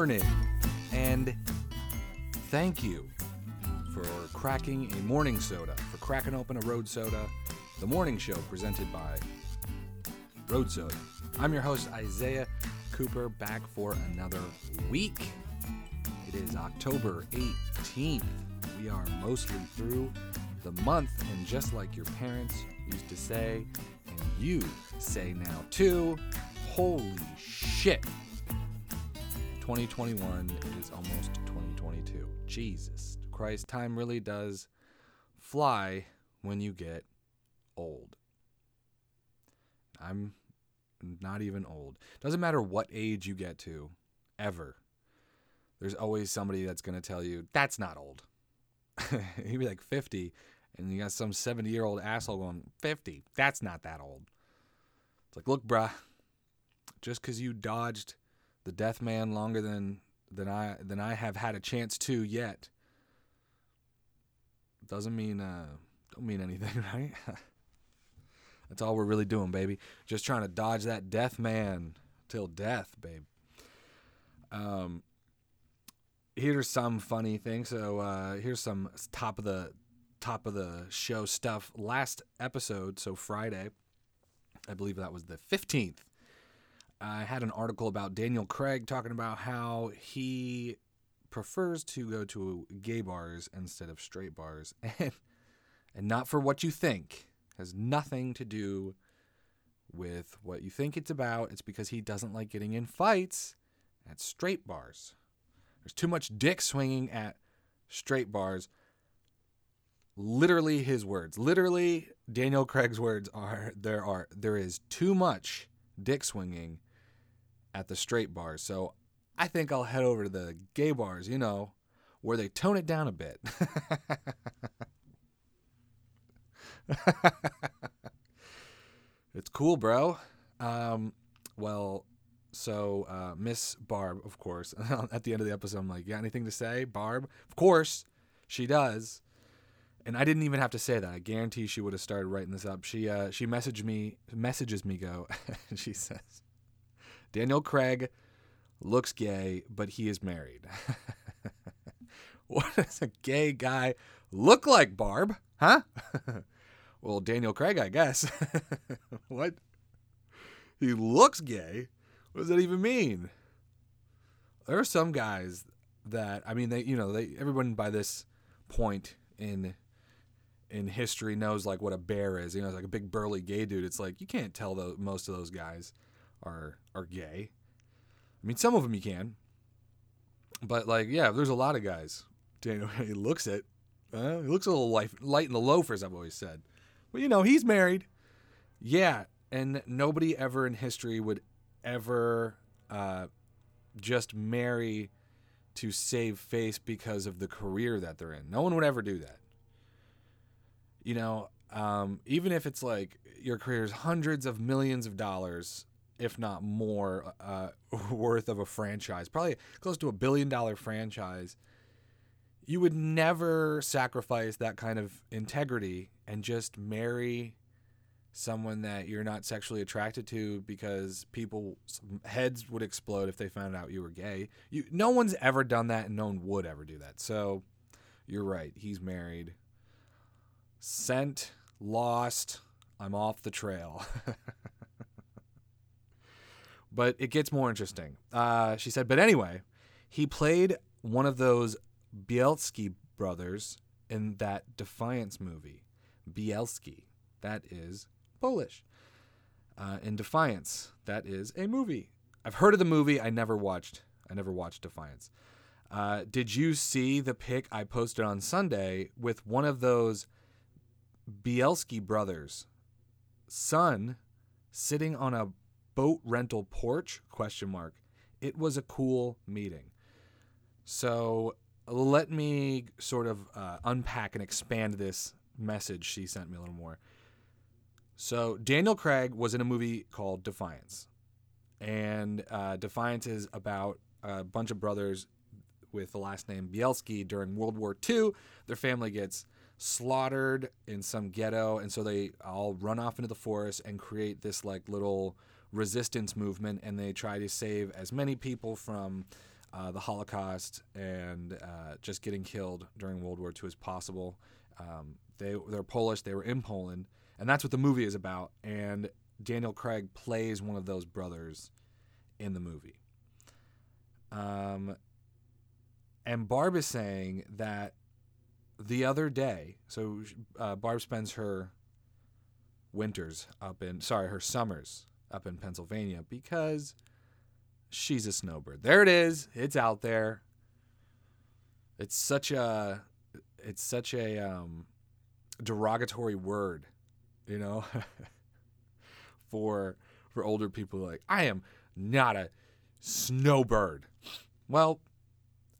morning. And thank you for cracking a morning soda, for cracking open a road soda. The morning show presented by Road Soda. I'm your host, Isaiah Cooper, back for another week. It is October 18th. We are mostly through the month, and just like your parents used to say, and you say now too, holy shit. 2021 is almost 2022. Jesus Christ, time really does fly when you get old. I'm not even old. Doesn't matter what age you get to, ever. There's always somebody that's going to tell you, that's not old. You'd be like 50, and you got some 70 year old asshole going, 50, that's not that old. It's like, look, bruh, just because you dodged the death man longer than, than, I, than I have had a chance to yet, doesn't mean, uh, don't mean anything, right? That's all we're really doing, baby. Just trying to dodge that death man till death, babe. Um, here's some funny things. So uh, here's some top of the top of the show stuff. Last episode, so Friday, I believe that was the 15th. I had an article about Daniel Craig talking about how he prefers to go to gay bars instead of straight bars, and and not for what you think. it Has nothing to do with what you think it's about. It's because he doesn't like getting in fights at straight bars. There's too much dick swinging at straight bars. Literally his words. Literally Daniel Craig's words are there are there is too much dick swinging at the straight bars. So I think I'll head over to the gay bars, you know, where they tone it down a bit. it's cool, bro. Um, well, so uh, Miss Barb, of course, at the end of the episode, I'm like, "You got anything to say, Barb?" Of course, she does. And I didn't even have to say that. I guarantee she would have started writing this up. She uh, she messaged me, messages me, go, and she says, "Daniel Craig looks gay, but he is married." what does a gay guy look like, Barb? Huh? well, Daniel Craig, I guess. what? He looks gay. What does that even mean? There are some guys that I mean, they you know they everyone by this point in in history knows like what a bear is. You know, it's like a big burly gay dude. It's like you can't tell the most of those guys are are gay. I mean, some of them you can, but like yeah, there's a lot of guys. Daniel, he looks it. Uh, he looks a little light, light in the loafers. I've always said. Well, you know, he's married. Yeah, and nobody ever in history would ever uh, just marry to save face because of the career that they're in. No one would ever do that. You know, um, even if it's like your career is hundreds of millions of dollars, if not more, uh, worth of a franchise, probably close to a billion dollar franchise, you would never sacrifice that kind of integrity and just marry someone that you're not sexually attracted to because people heads would explode if they found out you were gay. You no one's ever done that and no one would ever do that. So you're right. He's married. Sent, lost. I'm off the trail. but it gets more interesting. Uh, she said, but anyway, he played one of those Bielski brothers in that Defiance movie. Bielski. That is Polish. Uh, in Defiance, that is a movie. I've heard of the movie. I never watched. I never watched Defiance. Uh, did you see the pic I posted on Sunday with one of those Bielski brothers' son sitting on a boat rental porch? Question mark. It was a cool meeting. So let me sort of uh, unpack and expand this message she sent me a little more. So Daniel Craig was in a movie called Defiance, and uh, Defiance is about a bunch of brothers with the last name Bielski during World War II. Their family gets slaughtered in some ghetto, and so they all run off into the forest and create this like little resistance movement, and they try to save as many people from uh, the Holocaust and uh, just getting killed during World War II as possible. Um, they they're Polish. They were in Poland, and that's what the movie is about. And Daniel Craig plays one of those brothers in the movie. Um, and Barb is saying that the other day, so uh, Barb spends her winters up in, sorry, her summers up in Pennsylvania because she's a snowbird. There it is. It's out there. It's such a, it's such a um, derogatory word, you know, for for older people. Like I am not a snowbird. Well,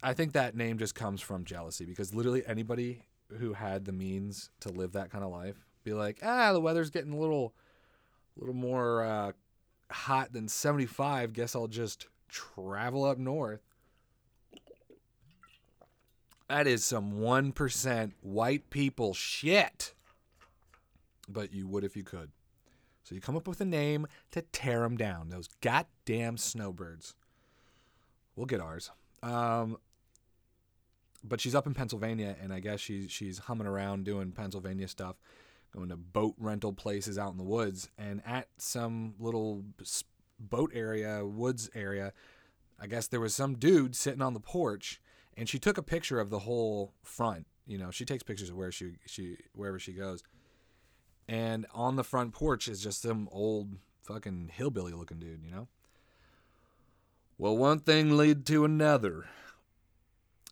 I think that name just comes from jealousy because literally anybody who had the means to live that kind of life be like, ah, the weather's getting a little, little more uh, hot than 75. Guess I'll just travel up north. That is some 1% white people shit. But you would if you could. So you come up with a name to tear them down. Those goddamn snowbirds. We'll get ours. Um, but she's up in Pennsylvania, and I guess she's she's humming around doing Pennsylvania stuff, going to boat rental places out in the woods, and at some little boat area, woods area, I guess there was some dude sitting on the porch, and she took a picture of the whole front. You know, she takes pictures of where she she wherever she goes, and on the front porch is just some old fucking hillbilly looking dude. You know. Well, one thing led to another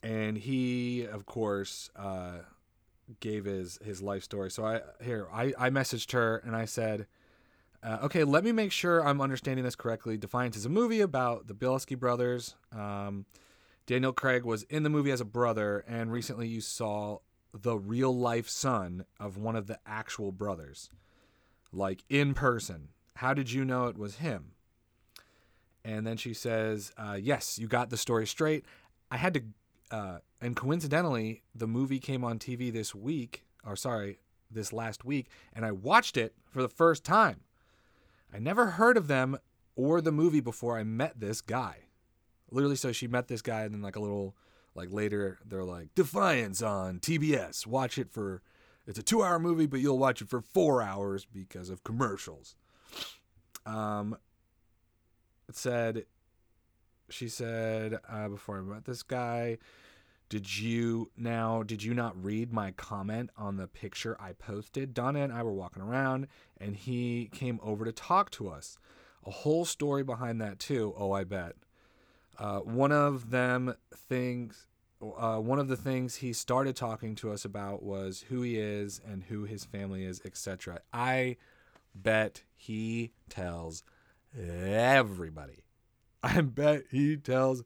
and he of course uh, gave his his life story. So i here i i messaged her and i said uh, okay let me make sure i'm understanding this correctly. Defiance is a movie about the bielski brothers. Um, daniel craig was in the movie as a brother and recently you saw the real life son of one of the actual brothers like in person. How did you know it was him? And then she says uh, yes you got the story straight. I had to uh, and coincidentally, the movie came on TV this week, or sorry, this last week, and I watched it for the first time. I never heard of them or the movie before I met this guy. Literally, so she met this guy, and then like a little, like later, they're like Defiance on TBS. Watch it for. It's a two-hour movie, but you'll watch it for four hours because of commercials. Um, it said she said uh, before I met this guy, did you now did you not read my comment on the picture I posted? Donna and I were walking around and he came over to talk to us. A whole story behind that too. Oh, I bet. Uh, one of them things uh, one of the things he started talking to us about was who he is and who his family is, etc. I bet he tells everybody. I bet he tells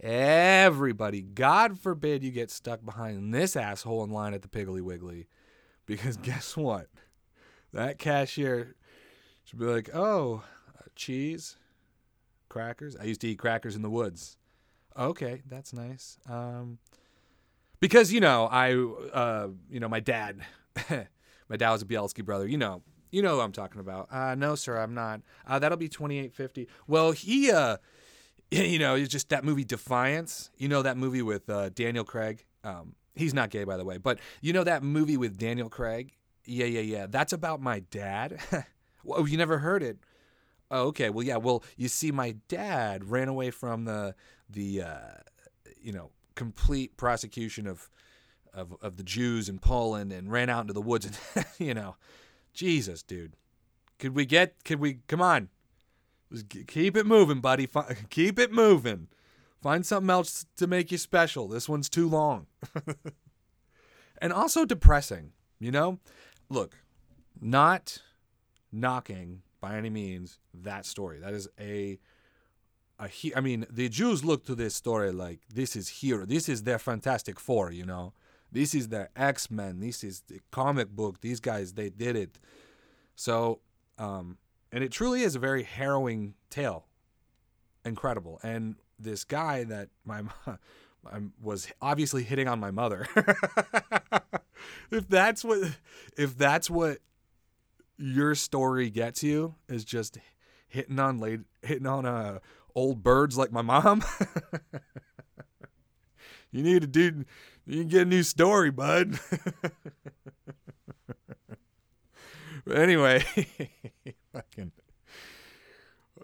everybody. God forbid you get stuck behind this asshole in line at the Piggly Wiggly. Because guess what? That cashier should be like, oh, uh, cheese, crackers. I used to eat crackers in the woods. Okay, that's nice. Um, because you know, I, uh, you know, my dad, my dad was a Bielski brother. You know, you know who I'm talking about. Uh, no, sir, I'm not. Uh, that'll be 2850. Well, he, uh, you know, it's just that movie Defiance. You know that movie with uh, Daniel Craig. Um, he's not gay, by the way, but you know that movie with Daniel Craig. Yeah, yeah, yeah. That's about my dad. well, you never heard it. Oh, okay. Well, yeah. Well, you see, my dad ran away from the the uh, you know complete prosecution of, of of the Jews in Poland and ran out into the woods and you know, Jesus, dude. Could we get? Could we? Come on. Keep it moving, buddy. Keep it moving. Find something else to make you special. This one's too long. and also depressing, you know? Look, not knocking by any means that story. That is a a he- I mean, the Jews look to this story like this is hero. This is their Fantastic Four, you know. This is their X Men. This is the comic book. These guys, they did it. So, um, and it truly is a very harrowing tale. Incredible. And this guy that my was obviously hitting on my mother. if that's what if that's what your story gets you is just hitting on late hitting on uh, old birds like my mom. You need to do. You can get a new story, bud. but anyway, fucking.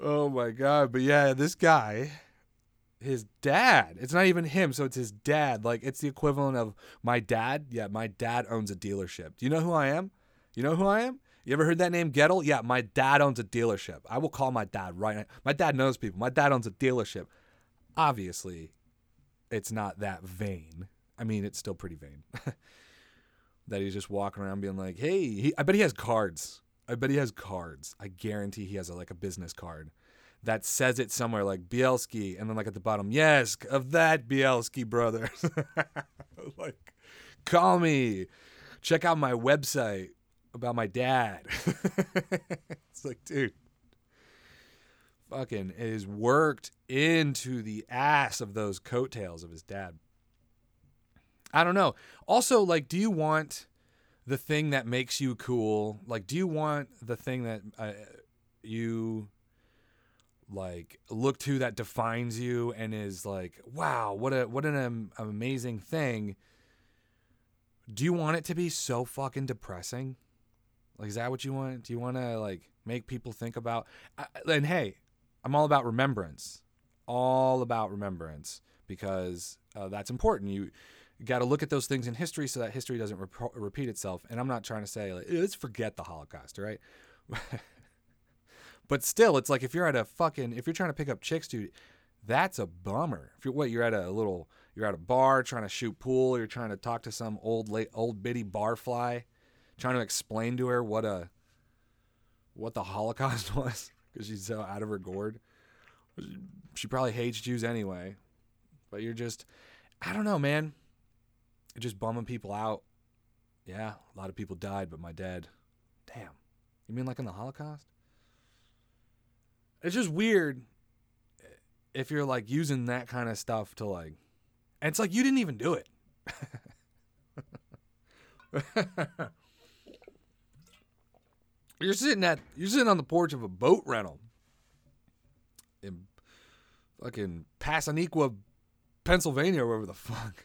Oh my god! But yeah, this guy, his dad. It's not even him, so it's his dad. Like it's the equivalent of my dad. Yeah, my dad owns a dealership. Do you know who I am? You know who I am? You ever heard that name, Gettle? Yeah, my dad owns a dealership. I will call my dad right now. My dad knows people. My dad owns a dealership. Obviously, it's not that vain. I mean, it's still pretty vain. that he's just walking around being like, "Hey," he, I bet he has cards. Uh, I bet he has cards. I guarantee he has a, like a business card that says it somewhere like Bielski, and then like at the bottom, yes, of that Bielski brothers. like, call me. Check out my website about my dad. it's like, dude, fucking is worked into the ass of those coattails of his dad. I don't know. Also, like, do you want the thing that makes you cool? Like, do you want the thing that uh, you like look to that defines you and is like, wow, what a what an um, amazing thing? Do you want it to be so fucking depressing? Like, is that what you want? Do you want to like make people think about? Uh, and hey, I'm all about remembrance, all about remembrance because uh, that's important. You, you got to look at those things in history so that history doesn't rep- repeat itself. And I'm not trying to say like eh, let's forget the Holocaust, right? but still, it's like if you're at a fucking if you're trying to pick up chicks, dude, that's a bummer. If you're what you're at a little you're at a bar trying to shoot pool, you're trying to talk to some old late old bitty barfly, trying to explain to her what a what the Holocaust was because she's so out of her gourd. She probably hates Jews anyway. But you're just, I don't know, man. Just bumming people out. Yeah, a lot of people died, but my dad, damn. You mean like in the Holocaust? It's just weird if you're like using that kind of stuff to like, and it's like you didn't even do it. you're sitting at you're sitting on the porch of a boat rental in fucking Passaniqua, Pennsylvania, or wherever the fuck.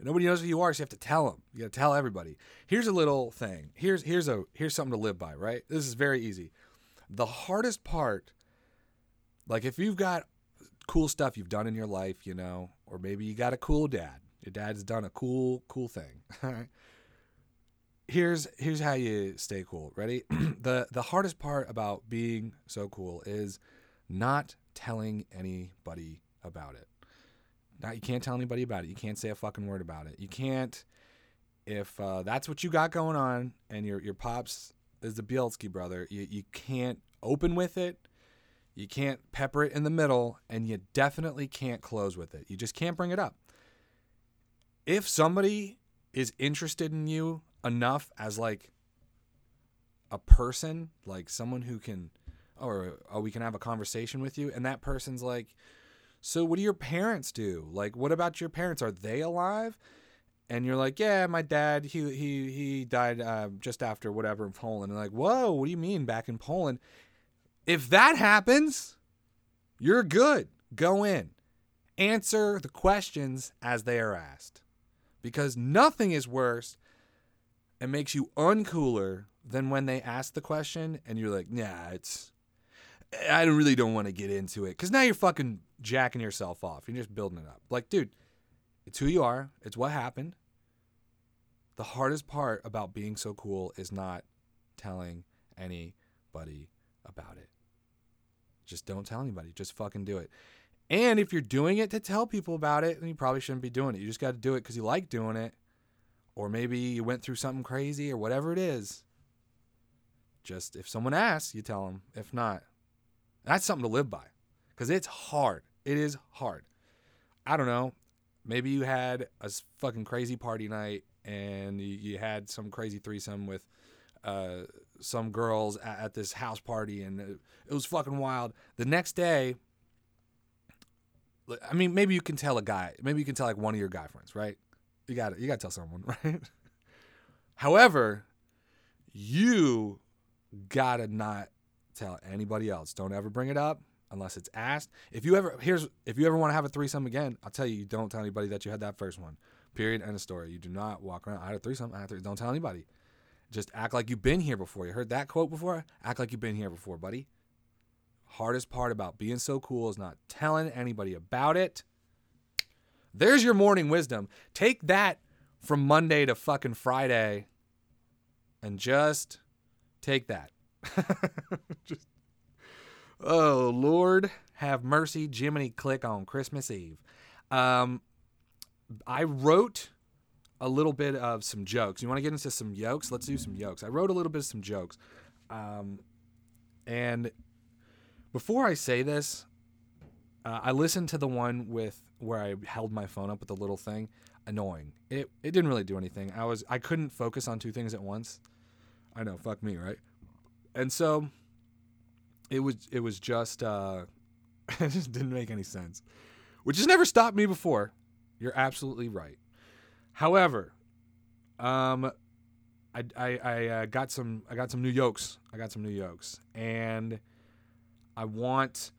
Nobody knows who you are, so you have to tell them. You got to tell everybody. Here's a little thing. Here's here's a here's something to live by. Right. This is very easy. The hardest part, like if you've got cool stuff you've done in your life, you know, or maybe you got a cool dad. Your dad's done a cool cool thing. All right. Here's here's how you stay cool. Ready? the the hardest part about being so cool is not telling anybody about it. You can't tell anybody about it. You can't say a fucking word about it. You can't if uh, that's what you got going on and your your pops is the Bielski brother. You you can't open with it. You can't pepper it in the middle, and you definitely can't close with it. You just can't bring it up. If somebody is interested in you enough as like a person, like someone who can or oh, we can have a conversation with you. And that person's like, so what do your parents do? Like, what about your parents? Are they alive? And you're like, yeah, my dad, he he he died uh, just after whatever in Poland. And like, whoa, what do you mean back in Poland? If that happens, you're good. Go in, answer the questions as they are asked, because nothing is worse and makes you uncooler than when they ask the question and you're like, nah, it's I really don't want to get into it because now you're fucking jacking yourself off. You're just building it up. Like, dude, it's who you are. It's what happened. The hardest part about being so cool is not telling anybody about it. Just don't tell anybody. Just fucking do it. And if you're doing it to tell people about it, then you probably shouldn't be doing it. You just got to do it because you like doing it. Or maybe you went through something crazy or whatever it is. Just if someone asks, you tell them. If not, that's something to live by because it's hard. It is hard. I don't know. Maybe you had a fucking crazy party night and you had some crazy threesome with uh, some girls at, this house party and it, it was fucking wild. The next day, I mean, maybe you can tell a guy, maybe you can tell like one of your guy friends, right? You got to You got to tell someone, right? However, you got to not tell anybody else. Don't ever bring it up. unless it's asked. If you ever here's if you ever want to have a threesome again, I'll tell you, you don't tell anybody that you had that first one. Period. End of story. You do not walk around. I had a threesome. I had a threesome. Don't tell anybody. Just act like you've been here before. You heard that quote before? Act like you've been here before, buddy. Hardest part about being so cool is not telling anybody about it. There's your morning wisdom. Take that from Monday to fucking Friday and just take that. oh, Lord, have mercy. Jiminy click on Christmas Eve. Um, I wrote a little bit of some jokes. You want to get into some jokes? Let's do some jokes. I wrote a little bit of some jokes. Um, and before I say this, uh, I listened to the one with where I held my phone up with the little thing. Annoying. It it didn't really do anything. I was I couldn't focus on two things at once. I know, fuck me, right? And so it was it was just uh it just didn't make any sense. Which has never stopped me before. You're absolutely right. However, um, I I, I uh, got some I got some new yokes. I got some new yokes, and I want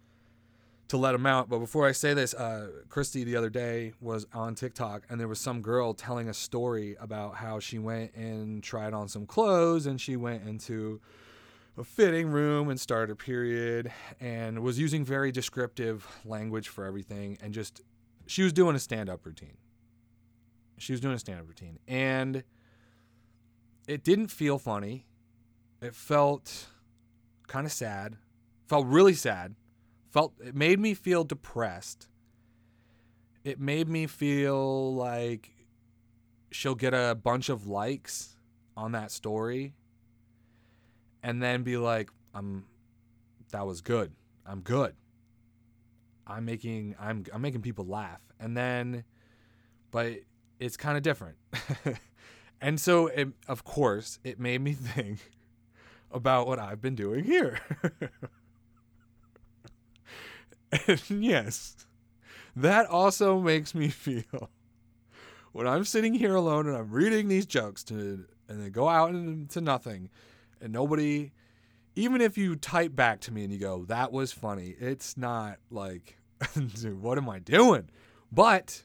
to let them out. But before I say this, uh, Christy the other day was on TikTok, and there was some girl telling a story about how she went and tried on some clothes, and she went into a fitting room and started a period, and was using very descriptive language for everything, and just she was doing a stand up routine she was doing a stand up routine. And it didn't feel funny. It felt kind of sad. Felt really sad. Felt it made me feel depressed. It made me feel like she'll get a bunch of likes on that story and then be like, I'm that was good. I'm good. I'm making I'm I'm making people laugh. And then but it's kind of different. and so, it, of course, it made me think about what I've been doing here. and yes, that also makes me feel when I'm sitting here alone and I'm reading these jokes to and they go out into nothing and nobody even if you type back to me and you go that was funny it's not like dude what am i doing but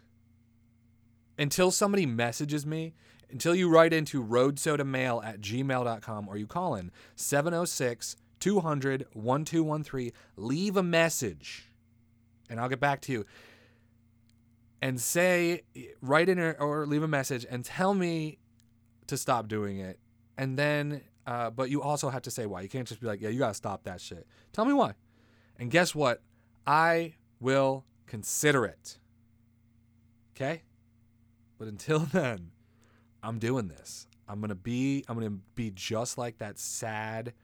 until somebody messages me, until you write into roadsodamail at gmail.com or you call in 706 200 1213, leave a message and I'll get back to you. And say, write in or leave a message and tell me to stop doing it. And then, uh, but you also have to say why. You can't just be like, yeah, you got to stop that shit. Tell me why. And guess what? I will consider it. Okay? But until then, I'm doing this. I'm gonna be I'm gonna be just like that sad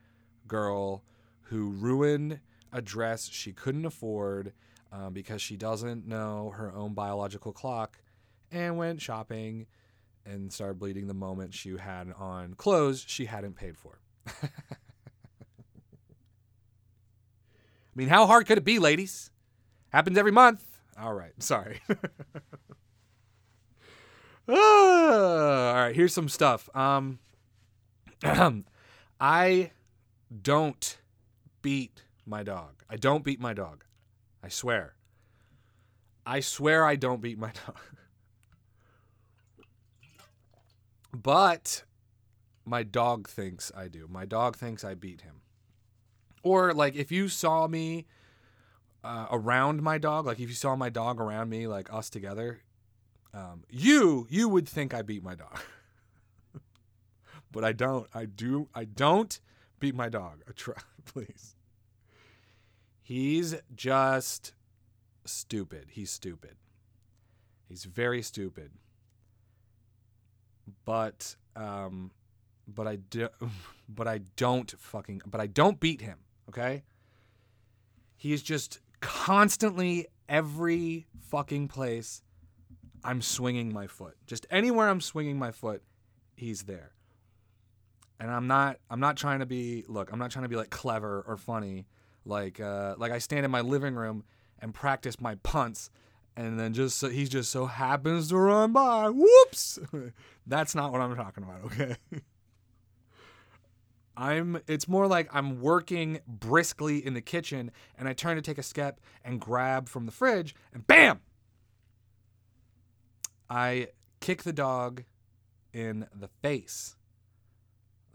girl who ruined a dress she couldn't afford um, because she doesn't know her own biological clock and went shopping and started bleeding the moment she had on clothes she hadn't paid for. I mean, how hard could it be, ladies? Happens every month. All right, sorry. all right, here's some stuff. Um, I don't beat my dog. I don't beat my dog. I swear. I swear I don't beat my dog. But my dog thinks I do. My dog thinks I beat him. Or like if you saw me uh, around my dog, like if you saw my dog around me, like us together, um, you you would think I beat my dog, but I don't. I do. I don't beat my dog. Try, please. He's just stupid. He's stupid. He's very stupid. But um, but I do, but I don't fucking, but I don't beat him. Okay. He's just constantly every fucking place I'm swinging my foot. Just anywhere I'm swinging my foot, he's there. And I'm not I'm not trying to be look, I'm not trying to be like clever or funny. Like uh like I stand in my living room and practice my punts and then just so he just so happens to run by. Whoops. That's not what I'm talking about, okay? I'm it's more like I'm working briskly in the kitchen and I turn to take a step and grab from the fridge and bam I kick the dog in the face.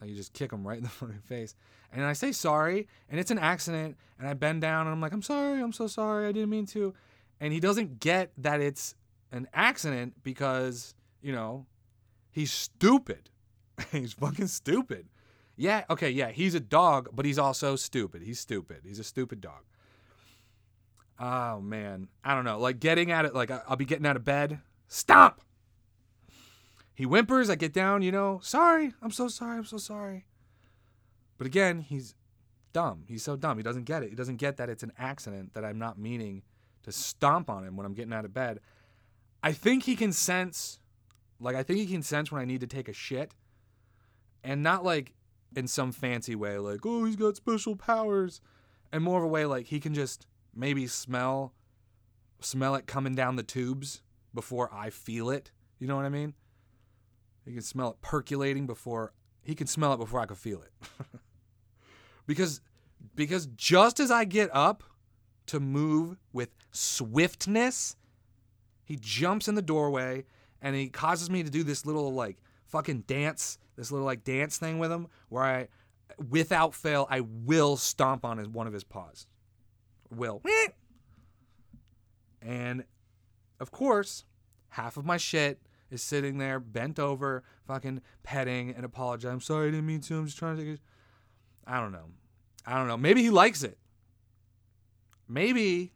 Like you just kick him right in the fucking face. And I say sorry and it's an accident and I bend down and I'm like I'm sorry, I'm so sorry. I didn't mean to. And he doesn't get that it's an accident because, you know, he's stupid. he's fucking stupid. Yeah, okay, yeah, he's a dog, but he's also stupid. He's stupid. He's a stupid dog. Oh man, I don't know. Like getting at it, like I'll be getting out of bed. Stop. He whimpers. I get down. You know, sorry. I'm so sorry. I'm so sorry. But again, he's dumb. He's so dumb. He doesn't get it. He doesn't get that it's an accident that I'm not meaning to stomp on him when I'm getting out of bed. I think he can sense, like I think he can sense when I need to take a shit, and not like in some fancy way, like, oh, he's got special powers. And more of a way like he can just maybe smell smell it coming down the tubes before I feel it. You know what I mean? He can smell it percolating before he can smell it before I can feel it. because because just as I get up to move with swiftness, he jumps in the doorway and he causes me to do this little like fucking dance this little like dance thing with him where I, without fail, I will stomp on his one of his paws. Will. And of course, half of my shit is sitting there bent over, fucking petting and apologizing. I'm sorry, I didn't mean to. I'm just trying to take it. I don't know. I don't know. Maybe he likes it. Maybe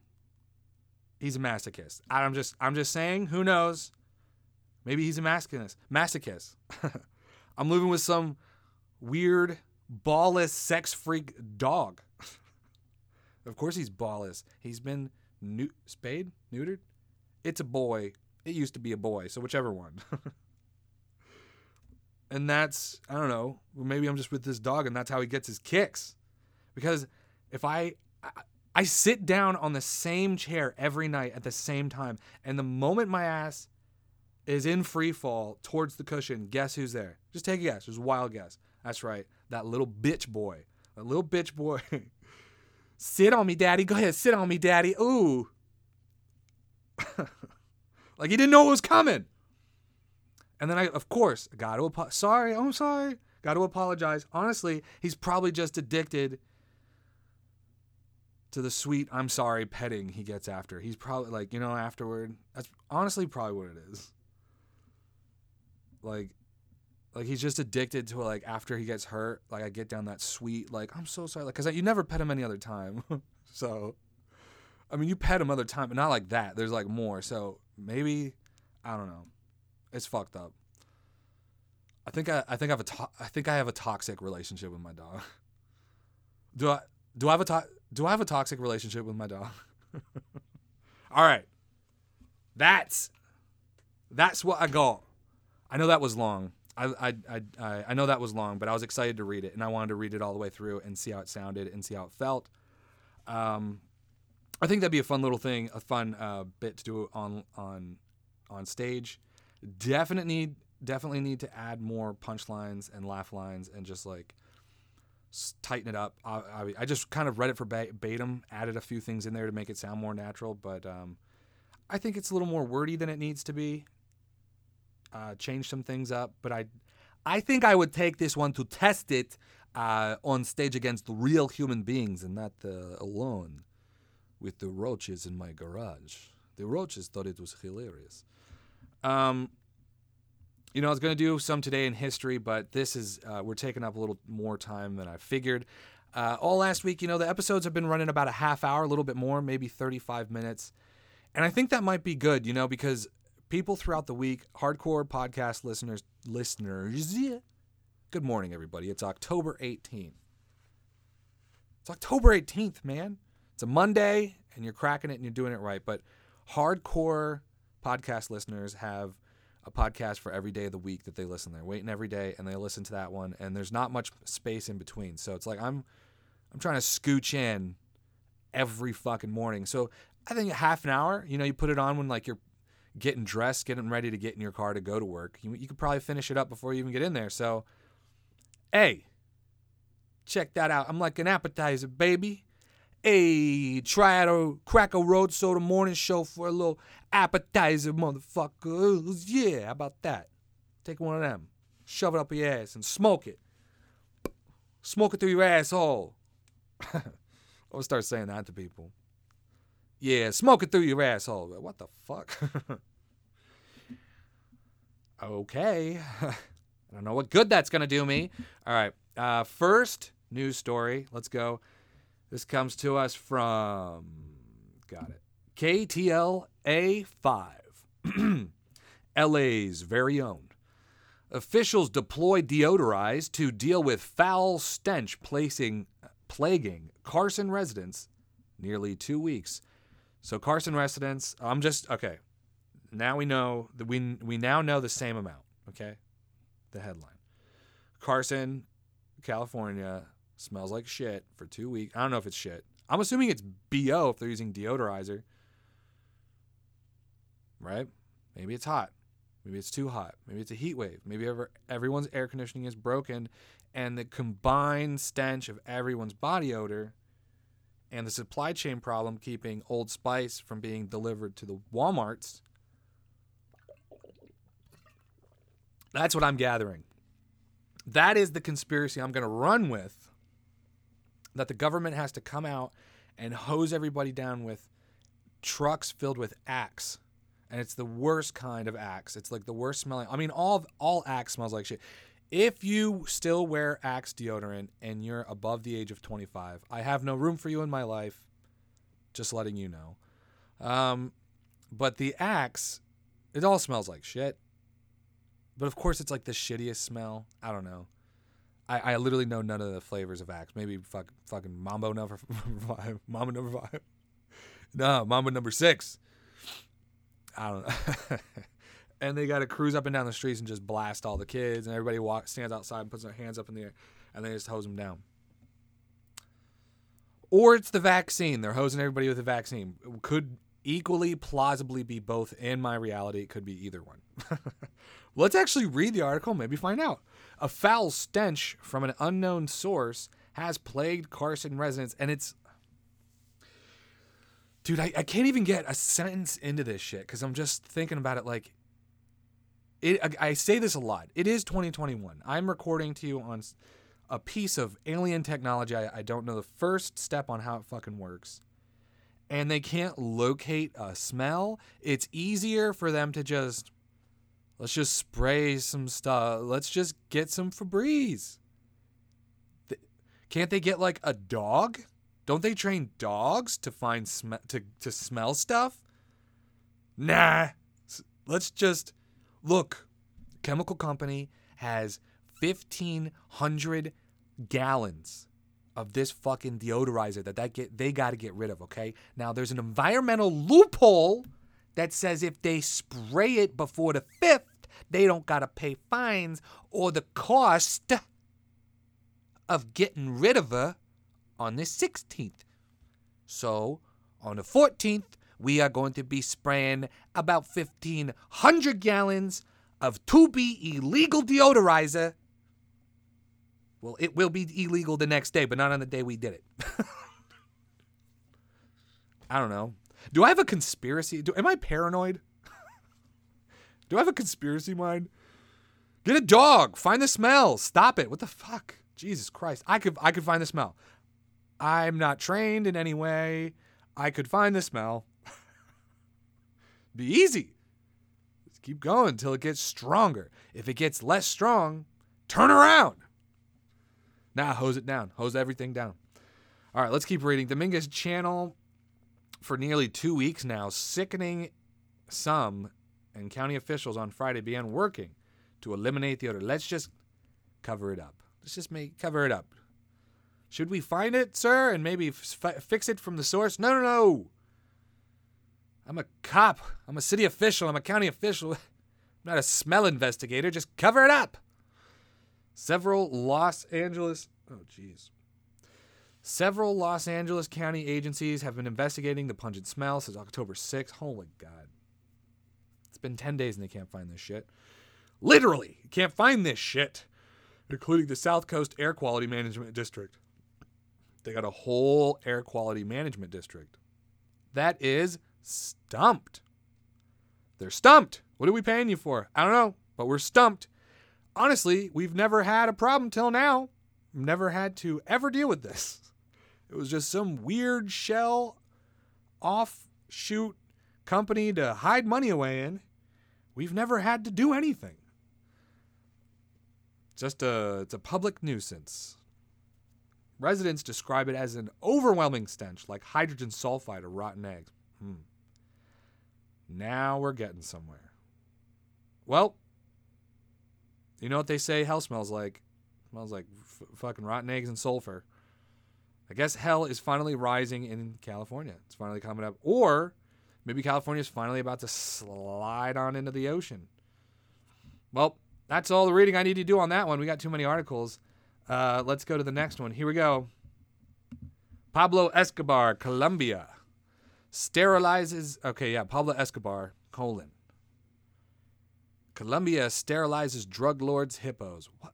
he's a masochist. I'm just I'm just saying, who knows? Maybe he's a masochist. Masochist. I'm living with some weird, ballless, sex freak dog. of course he's ballless. He's been spayed, neutered. It's a boy. It used to be a boy, so whichever one. and that's I don't know. Maybe I'm just with this dog, and that's how he gets his kicks. Because if I, I I sit down on the same chair every night at the same time, and the moment my ass is in free fall towards the cushion, guess who's there? Just take a guess. Just a wild guess. That's right. That little bitch boy. That little bitch boy. sit on me, daddy. Go ahead, sit on me, daddy. Ooh. like he didn't know it was coming. And then I, of course, got to apologize. Sorry, I'm sorry. Got to apologize. Honestly, he's probably just addicted to the sweet I'm sorry petting he gets after. He's probably like, you know, afterward. That's honestly probably what it is. Like like he's just addicted to like after he gets hurt like i get down that sweet like i'm so sorry like because you never pet him any other time. So i mean you pet him other time but not like that. There's like more. So maybe i don't know. It's fucked up. I think i, I think i have a to- i think i have a toxic relationship with my dog. Do i do i have a to- do i have a toxic relationship with my dog all right that's that's what i got I know that was long. I, I, I, I know that was long, but I was excited to read it, and I wanted to read it all the way through and see how it sounded and see how it felt. Um, I think that'd be a fun little thing, a fun uh, bit to do on on on stage. Definitely definitely need to add more punchlines and laugh lines and just like tighten it up. I, I, I just kind of read it for verbatim, added a few things in there to make it sound more natural, but um, I think it's a little more wordy than it needs to be uh, change some things up. But I, I think I would take this one to test it uh, on stage against real human beings and not uh, alone with the roaches in my garage. The roaches thought it was hilarious. Um, you know, I was going to do some today in history, but this is, uh, we're taking up a little more time than I figured. Uh, all last week, you know, the episodes have been running about a half hour, a little bit more, maybe 35 minutes. And I think that might be good, you know, because people throughout the week, hardcore podcast listeners, listeners. yeah. Good morning, everybody. It's October 18th. It's October 18th, man. It's a Monday, and you're cracking it and you're doing it right. But hardcore podcast listeners have a podcast for every day of the week that they listen. They're waiting every day, and they listen to that one. And there's not much space in between, so it's like I'm, I'm trying to scooch in every fucking morning. So I think a half an hour. You know, you put it on when like you're getting dressed, getting ready to get in your car to go to work. You, you could probably finish it up before you even get in there. So, hey, check that out. I'm like an appetizer, baby. Hey, try a crack a road soda morning show for a little appetizer, motherfuckers. Yeah, how about that? Take one of them, shove it up your ass, and smoke it. Smoke it through your asshole. I'll start saying that to people. Yeah, smoke it through your asshole. What the fuck? okay. I don't know what good that's to do me. All right. Uh, first news story. Let's go. This comes to us from, got it, KTLA 5, LA's very own. Officials deploy deodorized to deal with foul stench placing, plaguing Carson residents nearly two weeks. So Carson residents, I'm just okay. Now we know that we we now know the same amount. Okay, the headline: Carson, California smells like shit for two weeks. I don't know if it's shit. I'm assuming it's bo if they're using deodorizer. Right? Maybe it's hot. Maybe it's too hot. Maybe it's a heat wave. Maybe ever, everyone's air conditioning is broken, and the combined stench of everyone's body odor and the supply chain problem keeping Old Spice from being delivered to the Walmarts. That's what I'm gathering. That is the conspiracy I'm going to run with. That the government has to come out and hose everybody down with trucks filled with Axe. And it's the worst kind of Axe. It's like the worst smelling. I mean, all all Axe smells like shit. If you still wear Axe deodorant and you're above the age of 25, I have no room for you in my life. Just letting you know. Um, but the Axe, it all smells like shit. But of course, it's like the shittiest smell. I don't know. I, I literally know none of the flavors of Axe. Maybe fuck, fucking Mambo number five. Mambo number five. No, Mambo number six. I don't know. and they got to cruise up and down the streets and just blast all the kids, and everybody walk, stands outside and puts their hands up in the air, and they just hose them down. Or it's the vaccine. They're hosing everybody with the vaccine. Could equally plausibly be both in my reality. It could be either one. Let's actually read the article, maybe find out. A foul stench from an unknown source has plagued Carson residents, and it's. Dude, I, I can't even get a sentence into this shit because I'm just thinking about it like it, I say this a lot. It is 2021. I'm recording to you on a piece of alien technology. I, I don't know the first step on how it fucking works. And they can't locate a smell. It's easier for them to just, let's just spray some stuff. Let's just get some Febreze. Can't they get like a dog? Don't they train dogs to find sm- to to smell stuff? Nah. Let's just Look, chemical company has 1500 gallons of this fucking deodorizer that, that get, they got to get rid of, okay? Now there's an environmental loophole that says if they spray it before the 5th, they don't got to pay fines or the cost of getting rid of her on the 16th. So, on the 14th, we are going to be spraying about 1,500 gallons of to be illegal deodorizer. Well, it will be illegal the next day, but not on the day we did it. I don't know. Do I have a conspiracy? Do, am I paranoid? Do I have a conspiracy mind? Get a dog. Find the smell. Stop it. What the fuck? Jesus Christ. I could I could find the smell. I'm not trained in any way. I could find the smell. Be easy. Just keep going until it gets stronger. If it gets less strong, turn around. Now hose it down. Hose everything down. All right, let's keep reading. Dominguez Channel for nearly two weeks now, sickening some and county officials on Friday began working to eliminate the odor. Let's just cover it up. Let's just make cover it up. Should we find it, sir, and maybe f- fix it from the source? No, no, no. I'm a cop. I'm a city official. I'm a county official. I'm not a smell investigator. Just cover it up. Several Los Angeles. Oh, jeez. Several Los Angeles County agencies have been investigating the pungent smell since October 6th. Holy God. Been 10 days and they can't find this shit. Literally, can't find this shit. including the South Coast Air Quality Management District. They got a whole air quality management district. That is stumped. They're stumped. What are we paying you for? I don't know, but we're stumped. Honestly, we've never had a problem till now. Never had to ever deal with this. It was just some weird shell offshoot company to hide money away in. We've never had to do anything. Just a it's a public nuisance. Residents describe it as an overwhelming stench, like hydrogen sulfide or rotten eggs. Hmm. Now we're getting somewhere. Well, you know what they say hell smells like? smells like f- fucking rotten eggs and sulfur. I guess hell is finally rising in California. It's finally coming up. Or maybe California is finally about to slide on into the ocean. Well, that's all the reading I need to do on that one. We got too many articles. Uh, let's go to the next one. Here we go. Pablo Escobar, Colombia, sterilizes. Okay, yeah, Pablo Escobar, colon. Colombia sterilizes drug lords' hippos. What?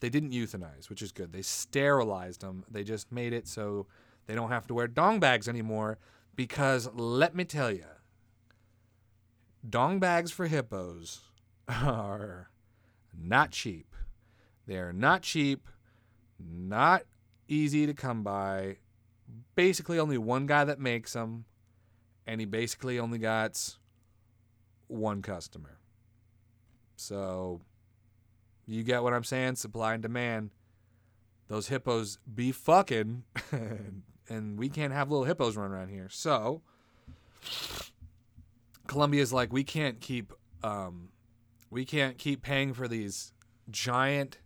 They didn't euthanize, which is good. They sterilized them. They just made it so they don't have to wear dong bags anymore. Because let me tell you, dong bags for hippos are not cheap. They are not cheap, not easy to come by. Basically, only one guy that makes them, and he basically only got one customer. So, you get what I'm saying? Supply and demand. Those hippos be fucking, and we can't have little hippos run around here. So, Colombia's like, we can't keep, um, we can't keep paying for these giant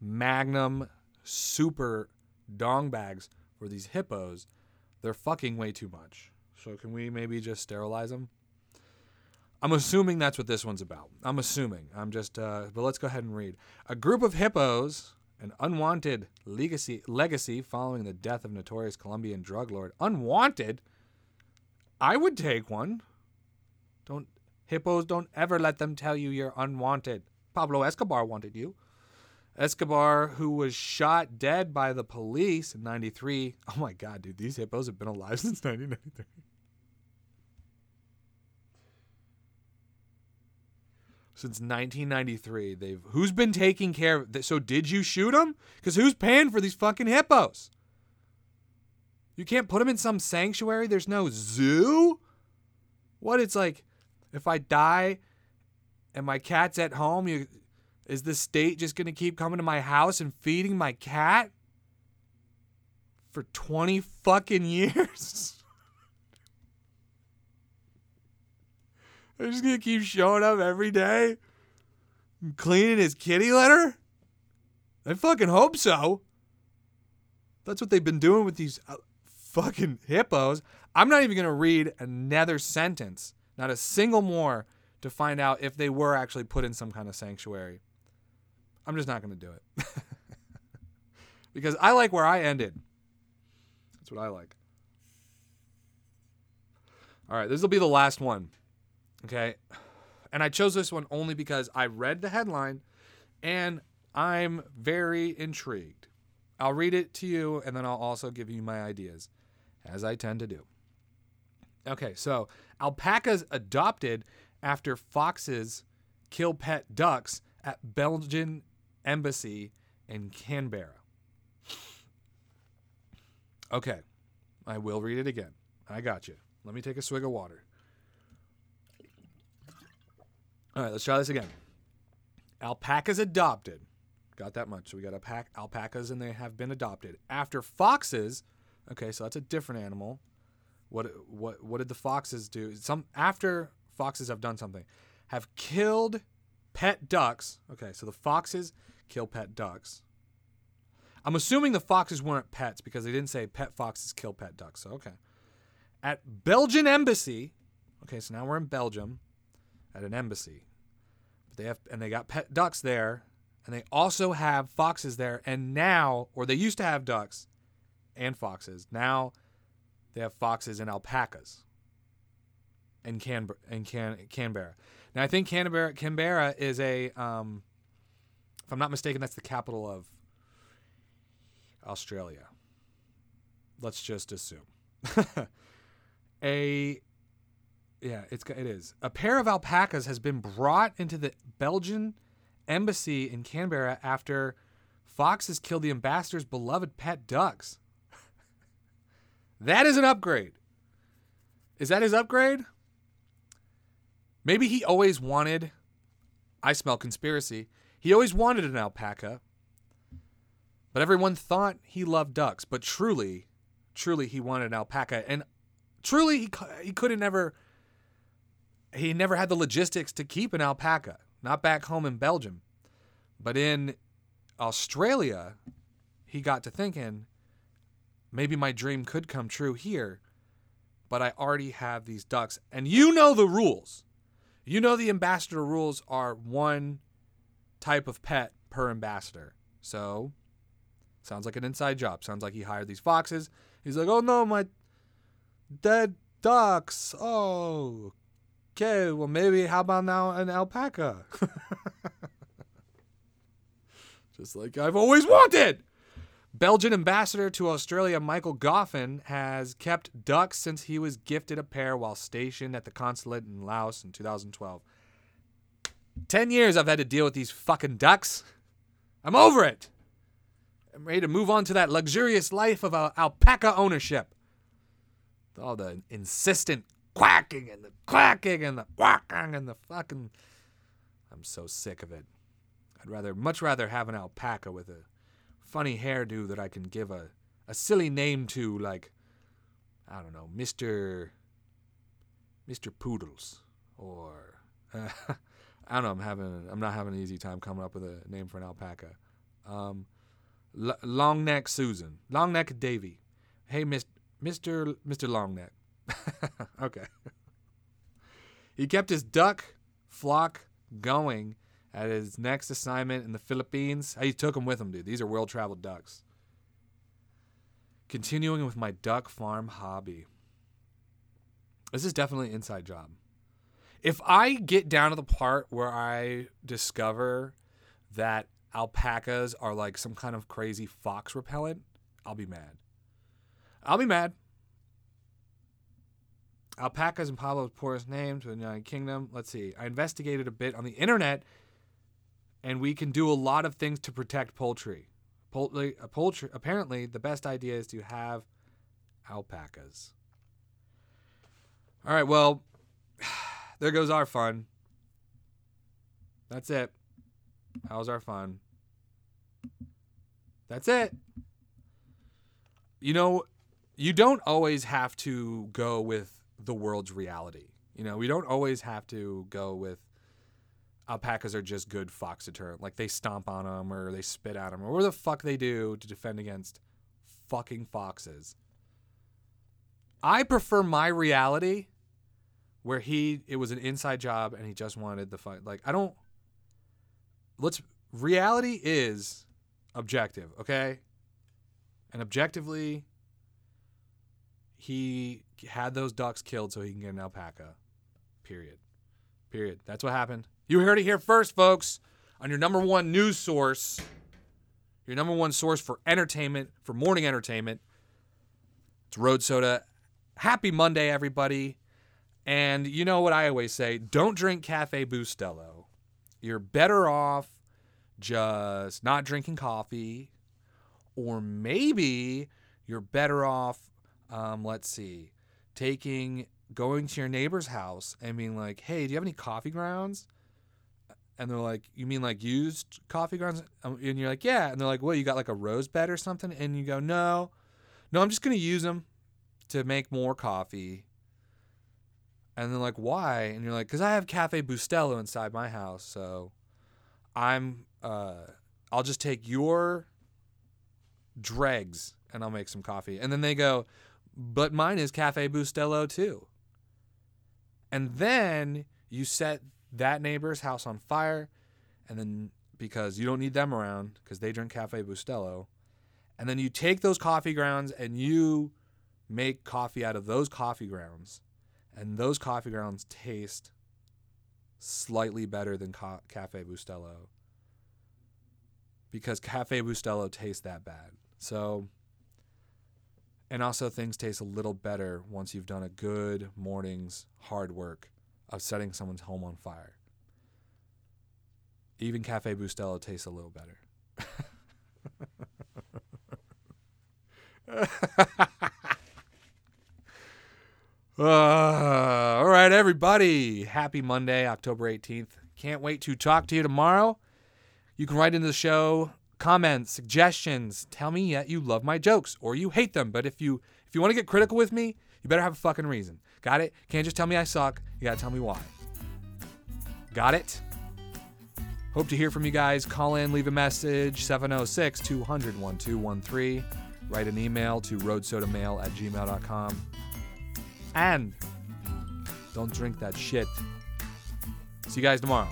Magnum super dong bags for these hippos, they're fucking way too much. So can we maybe just sterilize them? I'm assuming that's what this one's about. I'm assuming. I'm just, uh, but let's go ahead and read. A group of hippos, an unwanted legacy, legacy following the death of notorious Colombian drug lord. Unwanted? I would take one. Don't hippos don't ever let them tell you you're unwanted. Pablo Escobar wanted you. Escobar, who was shot dead by the police in 93. Oh my God, dude, these hippos have been alive since 1993. Since 1993, they've who's been taking care of this? So did you shoot them? Because who's paying for these fucking hippos? You can't put them in some sanctuary. There's no zoo. What? It's like, if I die, and my cat's at home, you is the state just going to keep coming to my house and feeding my cat for 20 fucking years? They're just to keep showing up every day cleaning his kitty litter? I fucking hope so. That's what they've been doing with these uh, fucking hippos. I'm not even to read another sentence, not a single more, to find out if they were actually put in some kind of sanctuary. I'm just not to do it. because I like where I ended. That's what I like. All right, this will be the last one. Okay. And I chose this one only because I read the headline and I'm very intrigued. I'll read it to you and then I'll also give you my ideas, as I tend to do. Okay, so alpacas adopted after foxes kill pet ducks at Belgian embassy in Canberra. Okay, I will read it again. I got you. Let me take a swig of water. All right, let's try this again. Alpacas adopted. Got that much. So we got alpac- alpacas and they have been adopted. After foxes, okay, so that's a different animal. What what what did the foxes do? Some after foxes have done something, have killed pet ducks. Okay, so the foxes kill pet ducks. I'm assuming the foxes weren't pets because they didn't say pet foxes kill pet ducks. So okay. At Belgian embassy, okay, so now we're in Belgium at an embassy. But they have and they got pet ducks there and they also have foxes there and now or they used to have ducks and foxes. Now they have foxes and alpacas. And Can and Can Canberra. Now I think Canberra Canberra is a um, If I'm not mistaken, that's the capital of Australia. Let's just assume. a yeah, it's it is. A pair of alpacas has been brought into the Belgian embassy in Canberra after foxes killed the ambassador's beloved pet ducks. that is an upgrade. Is that his upgrade? Maybe he always wanted I smell conspiracy. He always wanted an alpaca. But everyone thought he loved ducks, but truly, truly he wanted an alpaca and truly he he couldn't never he never had the logistics to keep an alpaca, not back home in Belgium. But in Australia, he got to thinking, maybe my dream could come true here, but I already have these ducks. And you know the rules. You know the ambassador rules are one type of pet per ambassador. So, sounds like an inside job. Sounds like he hired these foxes. He's like, oh no, my dead ducks. Oh, okay. Well, maybe how about now an alpaca? Just like I've always wanted. Belgian ambassador to Australia Michael Goffin has kept ducks since he was gifted a pair while stationed at the consulate in Laos in 2012. 10 years I've had to deal with these fucking ducks. I'm over it. I'm ready to move on to that luxurious life of uh, alpaca ownership. All the insistent quacking and the quacking and the quacking and the fucking. I'm so sick of it. I'd rather, much rather have an alpaca with a funny hairdo that I can give a, a silly name to, like, I don't know, Mr. Mr. Poodles, or uh, I don't know. I'm having, I'm not having an easy time coming up with a name for an alpaca. Um, L- long neck Susan, long neck Davy. Hey, Mister Mister Mister Longneck. okay. he kept his duck flock going at his next assignment in the Philippines. He took them with him, dude. These are world traveled ducks. Continuing with my duck farm hobby. This is definitely an inside job. If I get down to the part where I discover that alpacas are like some kind of crazy fox repellent, I'll be mad. I'll be mad. Alpacas and Pablo's poorest name to the United Kingdom. Let's see. I investigated a bit on the internet and we can do a lot of things to protect poultry. Poultry, uh, poultry apparently the best idea is to have alpacas. All right, well, there goes our fun. That's it. How's our fun? That's it. You know, you don't always have to go with the world's reality. You know, we don't always have to go with alpacas are just good fox deterrent. Like they stomp on them or they spit at them or whatever the fuck they do to defend against fucking foxes. I prefer my reality where he it was an inside job and he just wanted the fight. Like I don't let's reality is objective, okay? And objectively he had those ducks killed so he can get an alpaca. Period. Period. That's what happened. You heard it here first, folks, on your number one news source, your number one source for entertainment, for morning entertainment. It's Road Soda. Happy Monday, everybody. And you know what I always say don't drink Cafe Bustelo. You're better off just not drinking coffee, or maybe you're better off, um, let's see, taking going to your neighbor's house and being like, hey, do you have any coffee grounds? And they're like, you mean like used coffee grounds? Um, and you're like, yeah. And they're like, what, you got like a rose bed or something? And you go, no, no, I'm just to use them to make more coffee. And they're like, why? And you're like, because I have Cafe Bustelo inside my house. So I'm, uh, I'll just take your dregs and I'll make some coffee. And then they go, but mine is Cafe Bustelo too. And then you set that neighbor's house on fire, and then because you don't need them around because they drink Cafe Bustelo, and then you take those coffee grounds and you make coffee out of those coffee grounds, and those coffee grounds taste slightly better than Ca- Cafe Bustelo. because Cafe Bustelo tastes that bad. So, and also things taste a little better once you've done a good morning's hard work of setting someone's home on fire. Even Cafe Bustelo tastes a little better. Uh, all right, everybody. Happy Monday, October 18th. Can't wait to talk to you tomorrow. You can write into the show comments, suggestions. Tell me that you love my jokes or you hate them. But if you if you want to get critical with me, you better have a fucking reason. Got it? Can't just tell me I suck. You gotta tell me why. Got it? Hope to hear from you guys. Call in, leave a message, 706 200 1213. Write an email to roadsodamail at gmail.com. And don't drink that shit. See you guys tomorrow.